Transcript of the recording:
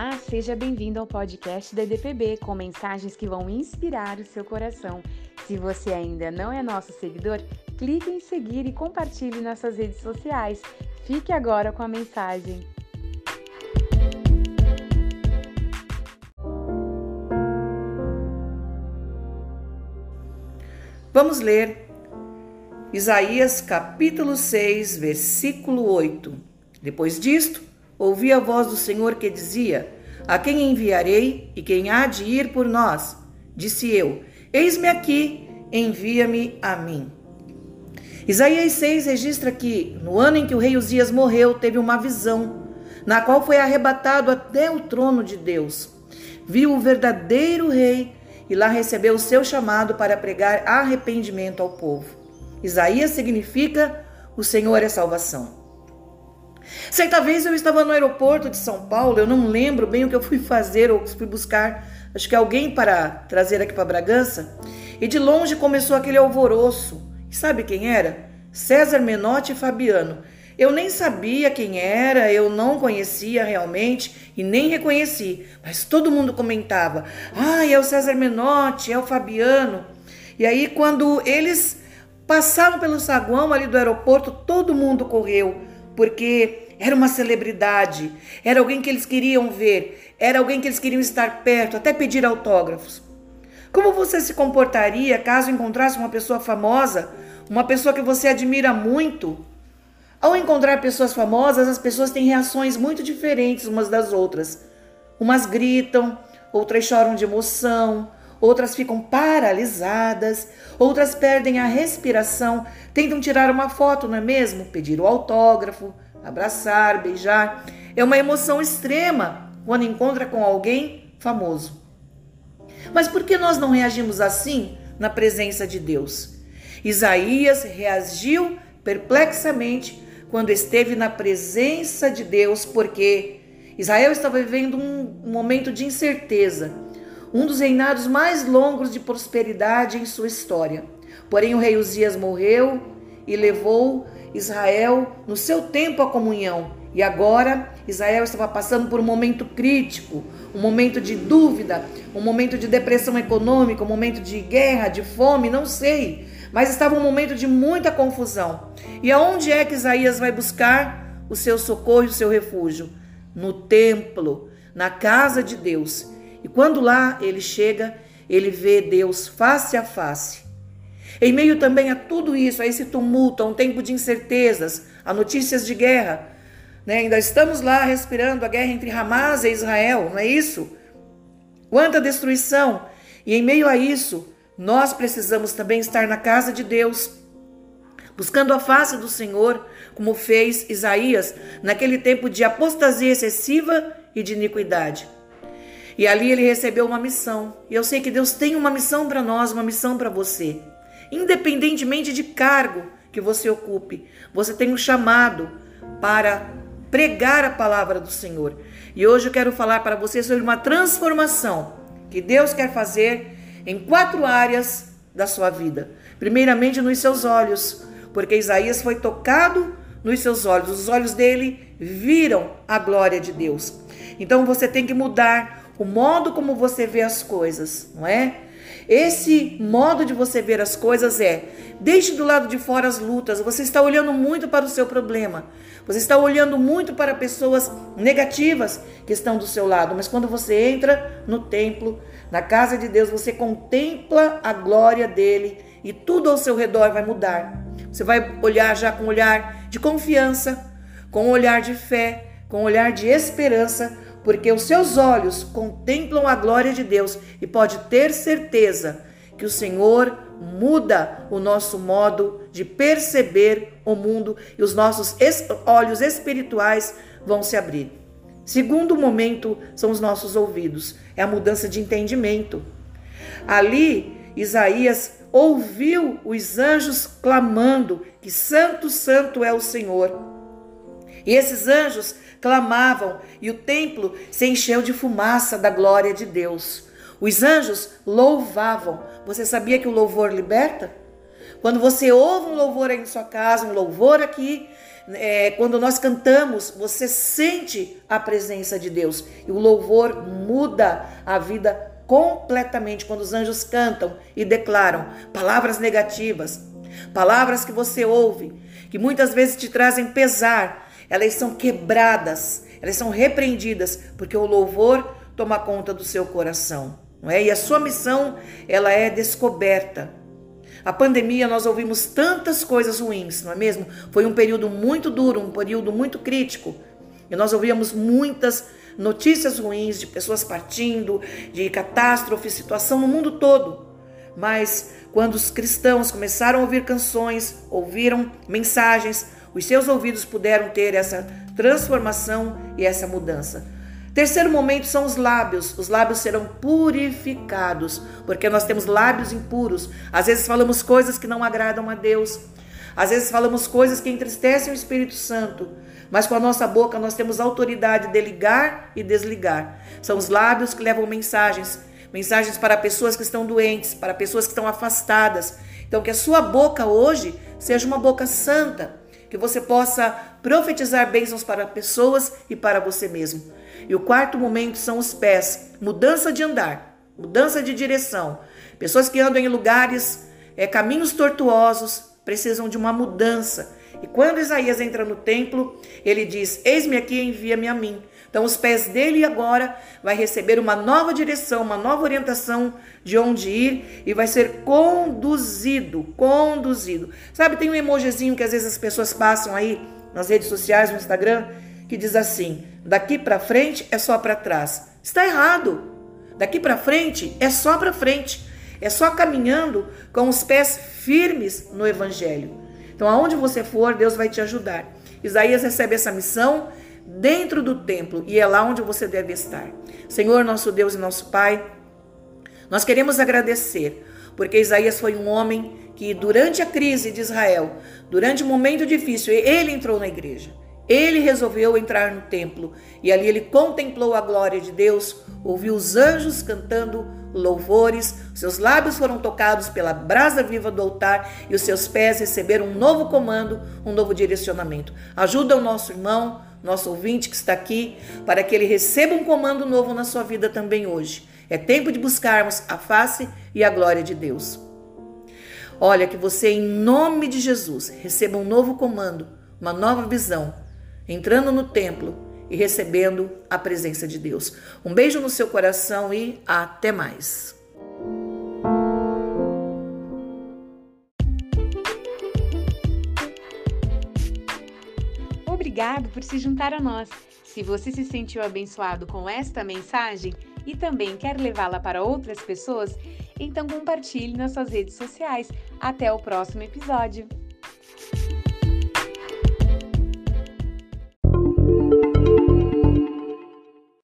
Olá, seja bem-vindo ao podcast da EDPB com mensagens que vão inspirar o seu coração. Se você ainda não é nosso seguidor, clique em seguir e compartilhe nossas redes sociais. Fique agora com a mensagem. Vamos ler Isaías capítulo 6, versículo 8. Depois disto, ouvi a voz do Senhor que dizia: A quem enviarei e quem há de ir por nós? Disse eu: Eis-me aqui, envia-me a mim. Isaías 6 registra que, no ano em que o rei Uzias morreu, teve uma visão, na qual foi arrebatado até o trono de Deus. Viu o verdadeiro rei e lá recebeu o seu chamado para pregar arrependimento ao povo. Isaías significa o Senhor é salvação. Certa vez eu estava no aeroporto de São Paulo, eu não lembro bem o que eu fui fazer ou fui buscar, acho que alguém para trazer aqui para Bragança, e de longe começou aquele alvoroço. E sabe quem era? César Menotti e Fabiano. Eu nem sabia quem era, eu não conhecia realmente e nem reconheci, mas todo mundo comentava: ah, é o César Menotti, é o Fabiano. E aí, quando eles passavam pelo saguão ali do aeroporto, todo mundo correu, porque era uma celebridade, era alguém que eles queriam ver, era alguém que eles queriam estar perto, até pedir autógrafos. Como você se comportaria caso encontrasse uma pessoa famosa, uma pessoa que você admira muito? Ao encontrar pessoas famosas, as pessoas têm reações muito diferentes umas das outras. Umas gritam, outras choram de emoção, outras ficam paralisadas, outras perdem a respiração, tentam tirar uma foto, não é mesmo? Pedir o autógrafo, abraçar, beijar. É uma emoção extrema quando encontra com alguém famoso. Mas por que nós não reagimos assim na presença de Deus? Isaías reagiu perplexamente quando esteve na presença de Deus, porque Israel estava vivendo um momento de incerteza, um dos reinados mais longos de prosperidade em sua história. Porém, o rei Uzias morreu e levou Israel no seu tempo à comunhão. E agora Israel estava passando por um momento crítico, um momento de dúvida, um momento de depressão econômica, um momento de guerra, de fome, não sei mas estava um momento de muita confusão. E aonde é que Isaías vai buscar o seu socorro e o seu refúgio? No templo, na casa de Deus. E quando lá ele chega, ele vê Deus face a face. Em meio também a tudo isso, a esse tumulto, a um tempo de incertezas, a notícias de guerra, né? ainda estamos lá respirando a guerra entre Hamas e Israel, não é isso? Quanta destruição! E em meio a isso, nós precisamos também estar na casa de Deus, buscando a face do Senhor, como fez Isaías naquele tempo de apostasia excessiva e de iniquidade. E ali ele recebeu uma missão. E eu sei que Deus tem uma missão para nós, uma missão para você. Independentemente de cargo que você ocupe, você tem um chamado para pregar a palavra do Senhor. E hoje eu quero falar para você sobre uma transformação que Deus quer fazer em quatro áreas da sua vida. Primeiramente, nos seus olhos, porque Isaías foi tocado nos seus olhos, os olhos dele viram a glória de Deus. Então você tem que mudar o modo como você vê as coisas, não é? Esse modo de você ver as coisas é: deixe do lado de fora as lutas. Você está olhando muito para o seu problema. Você está olhando muito para pessoas negativas que estão do seu lado. Mas quando você entra no templo, na casa de Deus, você contempla a glória dele e tudo ao seu redor vai mudar. Você vai olhar já com um olhar de confiança, com um olhar de fé, com um olhar de esperança, porque os seus olhos contemplam a glória de Deus e pode ter certeza que o Senhor muda o nosso modo de perceber o mundo e os nossos olhos espirituais vão se abrir. Segundo momento são os nossos ouvidos, é a mudança de entendimento. Ali, Isaías ouviu os anjos clamando que Santo, Santo é o Senhor. E esses anjos clamavam e o templo se encheu de fumaça da glória de Deus. Os anjos louvavam. Você sabia que o louvor liberta? Quando você ouve um louvor aí em sua casa, um louvor aqui, é, quando nós cantamos, você sente a presença de Deus. E o louvor muda a vida completamente quando os anjos cantam e declaram palavras negativas, palavras que você ouve, que muitas vezes te trazem pesar, elas são quebradas, elas são repreendidas, porque o louvor toma conta do seu coração, não é? E a sua missão, ela é descoberta. A pandemia, nós ouvimos tantas coisas ruins, não é mesmo? Foi um período muito duro, um período muito crítico. E nós ouvíamos muitas notícias ruins de pessoas partindo, de catástrofe, situação no mundo todo. Mas quando os cristãos começaram a ouvir canções, ouviram mensagens, os seus ouvidos puderam ter essa transformação e essa mudança. Terceiro momento são os lábios. Os lábios serão purificados, porque nós temos lábios impuros. Às vezes falamos coisas que não agradam a Deus. Às vezes falamos coisas que entristecem o Espírito Santo. Mas com a nossa boca nós temos autoridade de ligar e desligar. São os lábios que levam mensagens, mensagens para pessoas que estão doentes, para pessoas que estão afastadas. Então que a sua boca hoje seja uma boca santa, que você possa profetizar bênçãos para pessoas e para você mesmo. E o quarto momento são os pés, mudança de andar, mudança de direção. Pessoas que andam em lugares, é, caminhos tortuosos, precisam de uma mudança. E quando Isaías entra no templo, ele diz: Eis-me aqui, envia-me a mim. Então, os pés dele agora vai receber uma nova direção, uma nova orientação de onde ir e vai ser conduzido, conduzido. Sabe, tem um emojizinho que às vezes as pessoas passam aí nas redes sociais, no Instagram, que diz assim: daqui para frente é só para trás. Está errado. Daqui para frente é só para frente. É só caminhando com os pés firmes no evangelho. Então, aonde você for, Deus vai te ajudar. Isaías recebe essa missão dentro do templo e é lá onde você deve estar. Senhor, nosso Deus e nosso Pai, nós queremos agradecer, porque Isaías foi um homem que, durante a crise de Israel, durante um momento difícil, ele entrou na igreja. Ele resolveu entrar no templo e ali ele contemplou a glória de Deus, ouviu os anjos cantando louvores, seus lábios foram tocados pela brasa viva do altar e os seus pés receberam um novo comando, um novo direcionamento. Ajuda o nosso irmão, nosso ouvinte que está aqui, para que ele receba um comando novo na sua vida também hoje. É tempo de buscarmos a face e a glória de Deus. Olha, que você, em nome de Jesus, receba um novo comando, uma nova visão entrando no templo e recebendo a presença de Deus. Um beijo no seu coração e até mais. Obrigado por se juntar a nós. Se você se sentiu abençoado com esta mensagem e também quer levá-la para outras pessoas, então compartilhe nas suas redes sociais. Até o próximo episódio.